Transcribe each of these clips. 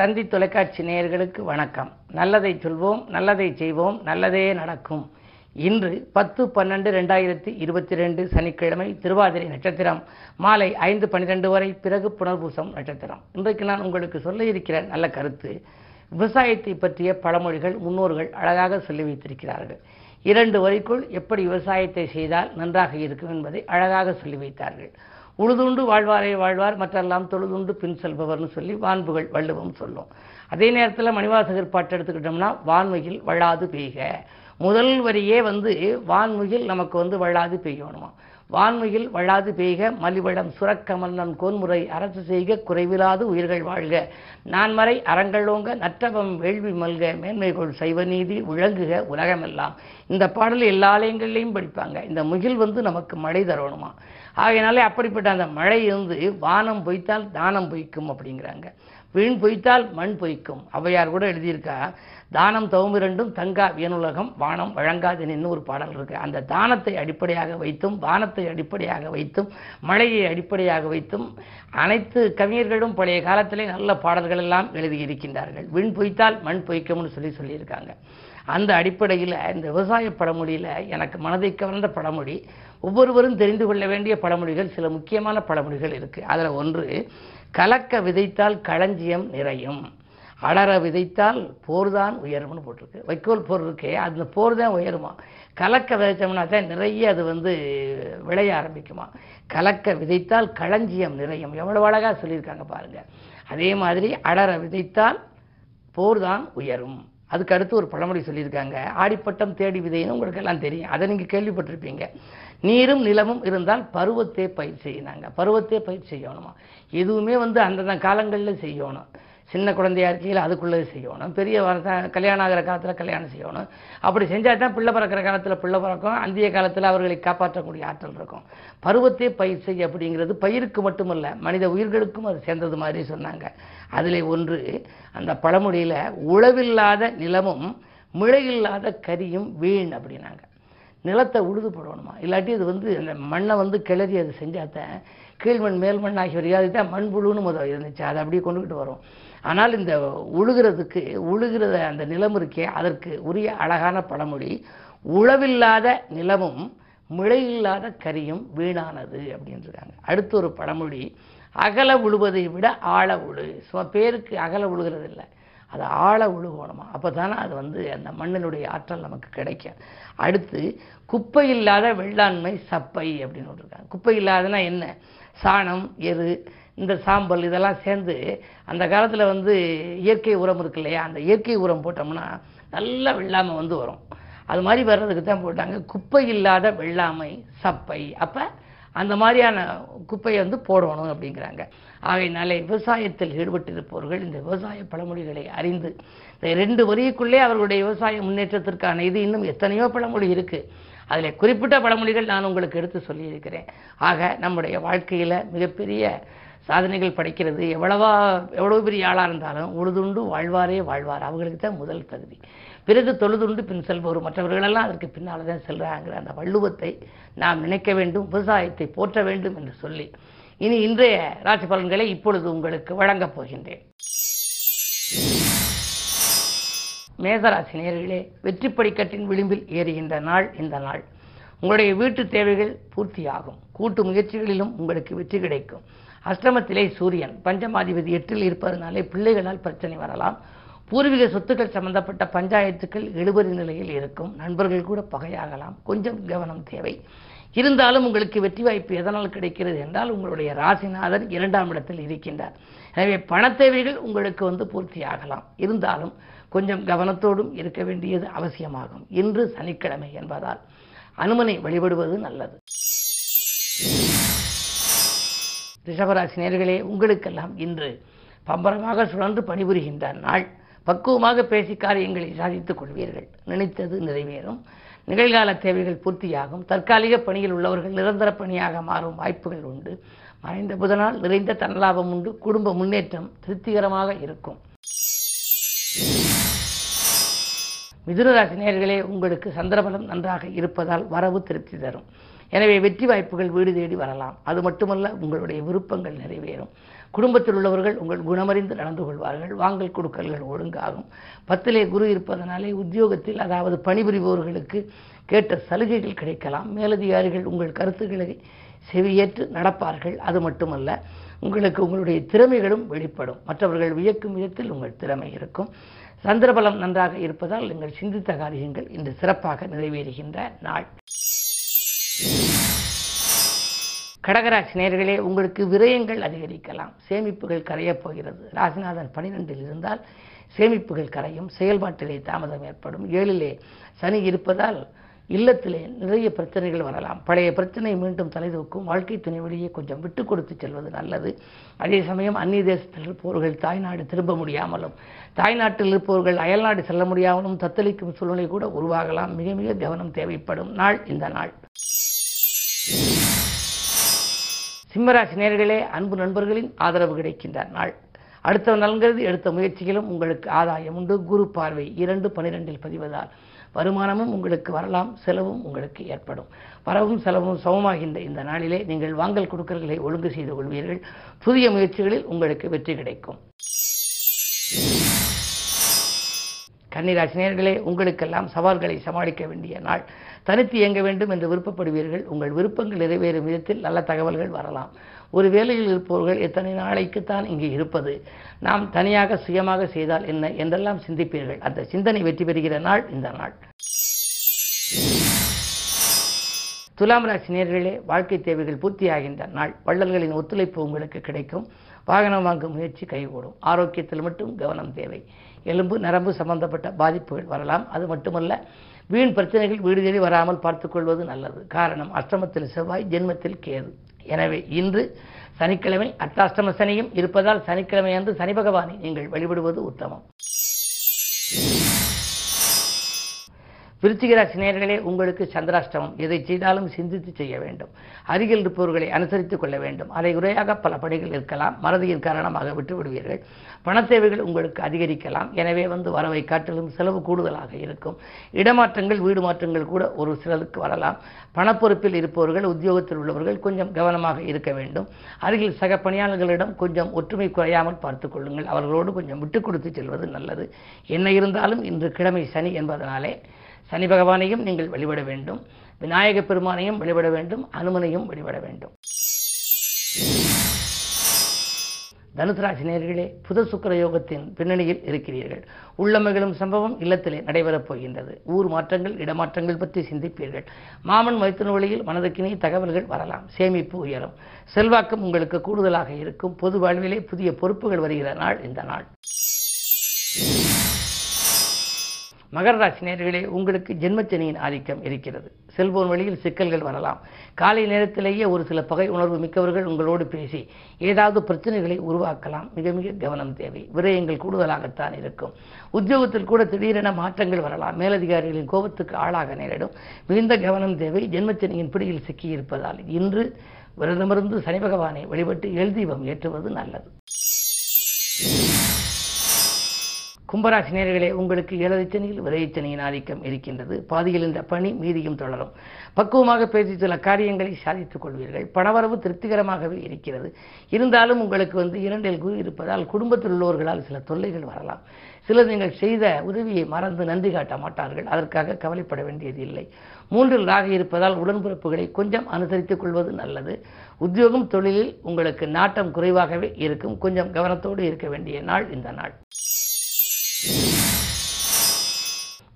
தந்தி தொலைக்காட்சி நேயர்களுக்கு வணக்கம். நல்லதை சொல்வோம் நல்லதை செய்வோம் நல்லதே நடக்கும். இன்று பத்து பன்னெண்டு ரெண்டாயிரத்தி இருபத்தி ரெண்டு சனிக்கிழமை திருவாதிரை நட்சத்திரம். மாலை ஐந்து பன்னிரெண்டு வரை பிறகு புனர்பூசம் நட்சத்திரம். இன்றைக்கு நான் உங்களுக்கு சொல்ல இருக்கிற நல்ல கருத்து விவசாயத்தை பற்றிய பழமொழிகள் முன்னோர்கள் அழகாக சொல்லி வைத்திருக்கிறார்கள். இரண்டு வரைக்குள் எப்படி விவசாயத்தை செய்தால் நன்றாக இருக்கும் என்பதை அழகாக சொல்லி வைத்தார்கள். உழுதுண்டு வாழ்வாரே வாழ்வார் மற்றெல்லாம் தொழுதுண்டு பின் செல்பவர்னு சொல்லி வான்புகள் வள்ளுவம் சொல்லும். அதே நேரத்தில் மணிவாசகர் பாட்டு எடுத்துக்கிட்டோம்னா வான்மையில் வள்ளாது பெய்க. முதல் வரியே வந்து வான்முகில் நமக்கு வந்து வள்ளாது பெய்யணுமா வான்முகில் வள்ளாது பெய்க மலிவளம் சுரக்கமன்னன் கோன்முறை அரசு செய்க குறைவிலாது உயிர்கள் வாழ்க. நான்மறை அறங்களோங்க நற்றவம் வேள்வி மல்க மேன்மைகொள் சைவ நீதி விளங்குக உலகமெல்லாம். இந்த பாடல் எல்லா ஆலயங்கள்லையும் படிப்பாங்க. இந்த முகில் வந்து நமக்கு மழை தரணுமா? ஆகையினாலே அப்படிப்பட்ட அந்த மழை வந்து வானம் பொய்த்தால் தானம் பொய்க்கும் அப்படிங்கிறாங்க. வீண் பொய்த்தால் மண் பொய்க்கும். ஔவையார் கூட எழுதியிருக்கா தானம் தவம் இரண்டும் தங்கா வியனுலகம் வானம் வழங்காதென்னு ஒரு பாடல் இருக்கு. அந்த தானத்தை அடிப்படையாக வைத்தும் வானத்தை அடிப்படையாக வைத்தும் மழையை அடிப்படையாக வைத்தும் அனைத்து கவிஞர்களும் பழைய காலத்திலே நல்ல பாடல்கள் எல்லாம் எழுதியிருக்கின்றார்கள். விண் பொய்த்தால் மண் பொய்க்கும்னு சொல்லி சொல்லியிருக்காங்க. அந்த அடிப்படையில் இந்த விவசாய படமொழியில் எனக்கு மனதை கவர்ந்த படமொழி ஒவ்வொருவரும் தெரிந்து கொள்ள வேண்டிய பழமொழிகள் சில முக்கியமான பழமொழிகள் இருக்குது அதில் ஒன்று கலக்க விதைத்தால் களஞ்சியம் நிறையும். அலற விதைத்தால் போர்தான் உயரும்னு போட்டிருக்கு. வைக்கோல் போர் இருக்கே அந்த போர் தான் உயருமா? கலக்க விதைச்சோம்னா தான் நிறைய அது வந்து விளைய ஆரம்பிக்குமா? கலக்க விதைத்தால் களஞ்சியம் நிறையும். எவ்வளோ அழகாக சொல்லியிருக்காங்க பாருங்கள் அதே மாதிரி அலற விதைத்தால் போர் தான் உயரும். அதுக்கு அடுத்து ஒரு பழமொழி சொல்லியிருக்காங்க. ஆடிப்பட்டம் தேடி விதைன்னு உங்களுக்கு எல்லாம் தெரியும். அதை நீங்கள் கேள்விப்பட்டிருப்பீங்க. நீரும் நிலமும் இருந்தால் பருவத்தே பயிர் செய்யினாங்க. பருவத்தே பயிர் செய்யணுமா? எதுவுமே வந்து அந்தந்த காலங்களில் செய்யணும். சின்ன குழந்தையா இருக்கையில் அதுக்குள்ளே செய்யணும். பெரிய கல்யாணம் ஆகிற காலத்தில் கல்யாணம் செய்யணும். அப்படி செஞ்சால் தான் பிள்ளை பிறக்கிற காலத்தில் பிள்ளை பிறக்கும். அந்திய காலத்தில் அவர்களை காப்பாற்றக்கூடிய ஆற்றல் இருக்கும். பருவத்தே பயிர் செய்ய அப்படிங்கிறது பயிருக்கு மட்டுமல்ல மனித உயிர்களுக்கும் அது சேர்ந்தது மாதிரி சொன்னாங்க. அதில் ஒன்று அந்த பழமொழியில் உழவில்லாத நிலமும் முளையில்லாத கரியும் வீண் அப்படின்னாங்க. நிலத்தை உழுது போடணுமா இல்லாட்டி இது வந்து அந்த மண்ணை வந்து கிளறி அது செஞ்சாதான் கீழ்மண் மேல்மண் ஆகிய அதுக்கு தான் மண்புழுன்னு முதல் இருந்துச்சு. அதை அப்படியே கொண்டுக்கிட்டு வரும். ஆனால் இந்த உழுகிறதுக்கு உழுகிறத அந்த நிலம் இருக்கே அதற்கு உரிய அழகான பழமொழி உழவில்லாத நிலமும் முளையில்லாத கரியும் வீணானது அப்படின்றாங்க அடுத்து ஒரு பழமொழி அகல உழுவதை விட ஆழ உழு. சும்மா பேருக்கு அகல உழுகிறது இல்லை அதை ஆழ உழுகணுமா? அப்போ தானே அது வந்து அந்த மண்ணினுடைய ஆற்றல் நமக்கு கிடைக்கும். அடுத்து குப்பை இல்லாத வெள்ளாண்மை சப்பை அப்படின்னு இருக்காங்க. குப்பை இல்லாதனா என்ன? சாணம் எரு இந்த சாம்பல் இதெல்லாம் சேர்ந்து அந்த காலத்தில் வந்து இயற்கை உரம் இருக்கு இல்லையா? அந்த இயற்கை உரம் போட்டோம்னா நல்லா வெள்ளாமை வந்து வரும். அது மாதிரி வர்றதுக்கு தான் போட்டாங்க. குப்பை இல்லாத வெள்ளாமை சப்பை. அப்போ அந்த மாதிரியான குப்பையை வந்து போடணும் அப்படிங்கிறாங்க. ஆகையினாலே விவசாயத்தில் ஈடுபட்டிருப்பவர்கள் இந்த விவசாய பழமொழிகளை அறிந்து இந்த ரெண்டு வரிக்குள்ளே அவர்களுடைய விவசாய முன்னேற்றத்திற்கான இது இன்னும் எத்தனையோ பழமொழி இருக்குது அதில் குறிப்பிட்ட பழமொழிகள் நான் உங்களுக்கு எடுத்து சொல்லியிருக்கிறேன். ஆக நம்முடைய வாழ்க்கையில் மிகப்பெரிய சாதனைகள் படைக்கிறது. எவ்வளவா எவ்வளோ பெரிய ஆளாக இருந்தாலும் உழுதுண்டு வாழ்வாரே வாழ்வார். அவங்களுக்கு தான் முதல் தகுதி. பிறகு தொழுதுண்டு பின் செல்பவர். மற்றவர்களெல்லாம் அதற்கு பின்னால் தான் செல்கிறாங்கிற அந்த வள்ளுவத்தை நாம் நினைக்க வேண்டும் விவசாயத்தை போற்ற வேண்டும் என்று சொல்லி இனி இன்றைய ராசி பலன்களை இப்பொழுது உங்களுக்கு வழங்கப் போகின்றேன். மேசராசி நேர்களே வெற்றி படிக்கட்டின் விளிம்பில் ஏறுகின்ற நாள் இந்த நாள். உங்களுடைய வீட்டு தேவைகள் பூர்த்தியாகும். கூட்டு முயற்சிகளிலும் உங்களுக்கு வெற்றி கிடைக்கும். அஷ்டமத்திலே சூரியன் பஞ்சமாதிபதி எட்டில் இருப்பதனாலே பிள்ளைகளால் பிரச்சனை வரலாம். பூர்வீக சொத்துக்கள் சம்பந்தப்பட்ட பஞ்சாயத்துக்கள் இழுபறி நிலையில் இருக்கும். நண்பர்கள் கூட பகையாகலாம். கொஞ்சம் கவனம் தேவை. இருந்தாலும் உங்களுக்கு வெற்றி வாய்ப்பு எதனால் கிடைக்கிறது என்றால் உங்களுடைய ராசிநாதன் இரண்டாம் இடத்தில் இருக்கின்றார். எனவே பணத்தேவைகள் உங்களுக்கு வந்து பூர்த்தி ஆகலாம். இருந்தாலும் கொஞ்சம் கவனத்தோடும் இருக்க வேண்டியது அவசியமாகும். இன்று சனிக்கிழமை என்பதால் அனுமனை வழிபடுவது நல்லது. ரிஷபராசி நேர்களே உங்களுக்கெல்லாம் இன்று பம்பரமாக சுழன்று பணிபுரிகின்ற நாள். பக்குவமாக பேசி காரியங்களை சாதித்துக் கொள்வீர்கள். நினைத்தது நிறைவேறும். நிகழ்கால தேவைகள் பூர்த்தியாகும். தற்காலிக பணியில் உள்ளவர்கள் நிரந்தர பணியாக மாறும் வாய்ப்புகள் உண்டு. மறைந்த புதனால் நிறைந்த தனலாபம் உண்டு. குடும்ப முன்னேற்றம் திருப்திகரமாக இருக்கும். மிதுனராசி நேர்களே உங்களுக்கு சந்திரபலம் நன்றாக இருப்பதால் வரவு திருப்தி தரும். எனவே வெற்றி வாய்ப்புகள் வீடு தேடி வரலாம். அது மட்டுமல்ல உங்களுடைய விருப்பங்கள் நிறைவேறும். குடும்பத்தில் உள்ளவர்கள் உங்கள் குணமறிந்து நடந்து கொள்வார்கள். வாங்கல் கொடுக்கல்கள் ஒழுங்காகும். பத்திலே குரு இருப்பதனாலே உத்தியோகத்தில் அதாவது பணிபுரிபவர்களுக்கு கேட்ட சலுகைகள் கிடைக்கலாம். மேலதிகாரிகள் உங்கள் கருத்துக்களை செவியேற்று நடப்பார்கள். அது மட்டுமல்ல உங்களுக்கு உங்களுடைய திறமைகளும் வெளிப்படும். மற்றவர்கள் வியக்கும் விதத்தில் உங்கள் திறமை இருக்கும். சந்திரபலம் நன்றாக இருப்பதால் நீங்கள் சிந்தித்த காரியங்கள் இன்று சிறப்பாக நிறைவேறுகின்ற நாள் கடகராசி நேர்களே உங்களுக்கு விரயங்கள் அதிகரிக்கலாம். சேமிப்புகள் கரையப் போகிறது. ராசிநாதன் பனிரெண்டில் இருந்தால் சேமிப்புகள் கரையும் செயல்பாட்டிலே தாமதம் ஏற்படும். ஏழிலே சனி இருப்பதால் இல்லத்திலே நிறைய பிரச்சனைகள் வரலாம். பழைய பிரச்சனை மீண்டும் தலைதூக்கும் வாழ்க்கை துணை வழியே கொஞ்சம் விட்டு கொடுத்து செல்வது நல்லது. அதே சமயம் அந்நிய தேசத்தில் இருப்பவர்கள் தாய்நாடு திரும்ப முடியாமலும் தாய்நாட்டில் இருப்பவர்கள் அயல்நாடு செல்ல முடியாமலும் தத்தளிக்கும் சூழ்நிலை கூட உருவாகலாம். மிக மிக கவனம் தேவைப்படும் நாள் இந்த நாள். சிம்மராசி நேர்களே அன்பு நண்பர்களின் ஆதரவு கிடைக்கின்ற நாள். அடுத்த நலன்கிறது எடுத்த முயற்சிகளும் உங்களுக்கு ஆதாயம் உண்டு. குரு பார்வை இரண்டு பனிரெண்டில் பதிவதால் வருமானமும் உங்களுக்கு வரலாம் செலவும் உங்களுக்கு ஏற்படும். வரவும் செலவும் சமமாகின்ற இந்த நாளிலே நீங்கள் வாங்கல் கொடுக்கல்களை ஒழுங்கு செய்து கொள்வீர்கள். புதிய முயற்சிகளில் உங்களுக்கு வெற்றி கிடைக்கும். கன்னிராசினியர்களே உங்களுக்கெல்லாம் சவால்களை சமாளிக்க வேண்டிய நாள். தனித்து இயங்க வேண்டும் என்று விருப்பப்படுவீர்கள். உங்கள் விருப்பங்கள் நிறைவேறும் விதத்தில் நல்ல தகவல்கள் வரலாம். ஒரு வேலையில் இருப்பவர்கள் எத்தனை நாளைக்குத்தான் இங்கே இருப்பது? நாம் தனியாக சுயமாக செய்தால் என்ன என்றெல்லாம் சிந்திப்பீர்கள். அந்த சிந்தனை வெற்றி பெறுகிற நாள் இந்த நாள். துலாம் ராசி நேர்களே வாழ்க்கை தேவைகள் பூர்த்தியாகின்ற நாள். வள்ளல்களின் ஒத்துழைப்பு உங்களுக்கு கிடைக்கும். வாகனம் வாங்கும் முயற்சி கைகூடும். ஆரோக்கியத்தில் மட்டும் கவனம் தேவை. எலும்பு நரம்பு சம்பந்தப்பட்ட பாதிப்புகள் வரலாம். அது மட்டுமல்ல வீண் பிரச்சனைகள் வீடு தேடி வராமல் பார்த்துக்கொள்வது நல்லது. காரணம் அஷ்டமத்தில் செவ்வாய் ஜென்மத்தில் கேது. எனவே இன்று சனிக்கிழமை அட்டாஷ்டம சனியும் இருப்பதால் சனிக்கிழமை அன்று சனி பகவானை நீங்கள் வழிபடுவது உத்தமம். விருச்சிக ராசி உங்களுக்கு சந்திராஷ்டமம். எதை செய்தாலும் சிந்தித்து செய்ய வேண்டும். அருகில் இருப்பவர்களை அனுசரித்துக் கொள்ள வேண்டும். அதை உரையாக பல பணிகள் இருக்கலாம். மறதியின் காரணமாக விட்டு விடுவீர்கள். தேவைகள் உங்களுக்கு அதிகரிக்கலாம். எனவே வந்து வரவை காட்டிலும் செலவு கூடுதலாக இருக்கும். இடமாற்றங்கள் வீடு மாற்றங்கள் கூட ஒரு சிலருக்கு வரலாம். பணப்பொறுப்பில் இருப்பவர்கள் உத்தியோகத்தில் உள்ளவர்கள் கொஞ்சம் கவனமாக இருக்க வேண்டும். அருகில் சக பணியாளர்களிடம் கொஞ்சம் ஒற்றுமை குறையாமல் பார்த்துக் கொள்ளுங்கள். அவர்களோடு கொஞ்சம் விட்டுக் கொடுத்து செல்வது நல்லது. என்ன இருந்தாலும் இன்று கிழமை சனி என்பதனாலே சனி பகவானையும் நீங்கள் வழிபட வேண்டும். விநாயக பெருமானையும் வழிபட வேண்டும். அனுமனையும் வழிபட வேண்டும். தனுசராசி நேர்களே புத சுக்கர யோகத்தின் பின்னணியில் இருக்கிறீர்கள். உள்ளமைகளும் சம்பவம் இல்லத்திலே நடைபெறப் போகின்றது. ஊர் மாற்றங்கள் இடமாற்றங்கள் பற்றி சிந்திப்பீர்கள். மாமன் மைத்தின வழியில் மனதுக்கினே தகவல்கள் வரலாம். சேமிப்பு உயரும். செல்வாக்கம் உங்களுக்கு கூடுதலாக இருக்கும். பொது வாழ்விலே புதிய பொறுப்புகள் வருகிற நாள் இந்த நாள். மகர ராசி நேர்களே உங்களுக்கு ஜென்மச்சனியின் ஆதிக்கம் இருக்கிறது. செல்போன் வழியில் சிக்கல்கள் வரலாம். காலை நேரத்திலேயே ஒரு சில பகை உணர்வு மிக்கவர்கள் உங்களோடு பேசி ஏதாவது பிரச்சனைகளை உருவாக்கலாம். மிக மிக கவனம் தேவை. விரயங்கள் கூடுதலாகத்தான் இருக்கும். உத்தியோகத்தில் கூட திடீரென மாற்றங்கள் வரலாம். மேலதிகாரிகளின் கோபத்துக்கு ஆளாக நேரிடும். மிகுந்த கவனம் தேவை. ஜென்மச்சனியின் பிடியில் சிக்கியிருப்பதால் இன்று விரதமிருந்து சனி பகவானை வழிபட்டு எழுதீபம் ஏற்றுவது நல்லது. கும்பராசி நேர்களே உங்களுக்கு ஏழரைச்சனியில் விரைச்சனியின் ஆதிக்கம் இருக்கின்றது. பாதியில் இந்த பணி மீதியும் தொடரும். பக்குவமாக பேசி சில காரியங்களை சாதித்துக் கொள்வீர்கள். பணவரவு திருப்திகரமாகவே இருக்கிறது. இருந்தாலும் உங்களுக்கு வந்து இரண்டில் குரு இருப்பதால் குடும்பத்தில் உள்ளவர்களால் சில தொல்லைகள் வரலாம். சிலர் நீங்கள் செய்த உதவியை மறந்து நன்றி காட்ட மாட்டார்கள். அதற்காக கவலைப்பட வேண்டியது இல்லை. மூன்றில் ராக இருப்பதால் உடன்பிறப்புகளை கொஞ்சம் அனுசரித்துக் கொள்வது நல்லது. உத்தியோகம் தொழிலில் உங்களுக்கு நாட்டம் குறைவாகவே இருக்கும். கொஞ்சம் கவனத்தோடு இருக்க வேண்டிய நாள் இந்த நாள்.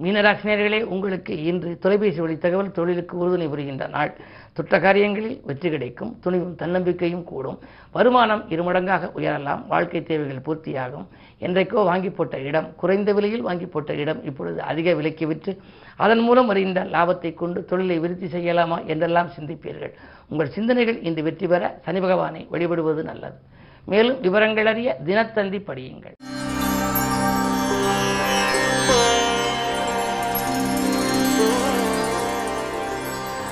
மீனராசினியர்களே உங்களுக்கு இன்று தொலைபேசி வழி தகவல் தொழிலுக்கு உறுதுணை புரிகின்ற நாள். தொட்ட காரியங்களில் வெற்றி கிடைக்கும் துணிவும் தன்னம்பிக்கையும் கூடும். வருமானம் இருமடங்காக உயரலாம் வாழ்க்கை தேவைகள் பூர்த்தியாகும். என்றைக்கோ வாங்கி போட்ட இடம் குறைந்த விலையில் வாங்கி போட்ட இடம் இப்பொழுது அதிக விலைக்கு விற்று அதன் மூலம் வருகின்ற லாபத்தை கொண்டு தொழிலை விருத்தி செய்யலாமா என்றெல்லாம் சிந்திப்பீர்கள். உங்கள் சிந்தனைகள் இன்று வெற்றி பெற சனி பகவானை வழிபடுவது நல்லது. மேலும் விவரங்கள் அறிய தினத்தந்தி படியுங்கள்.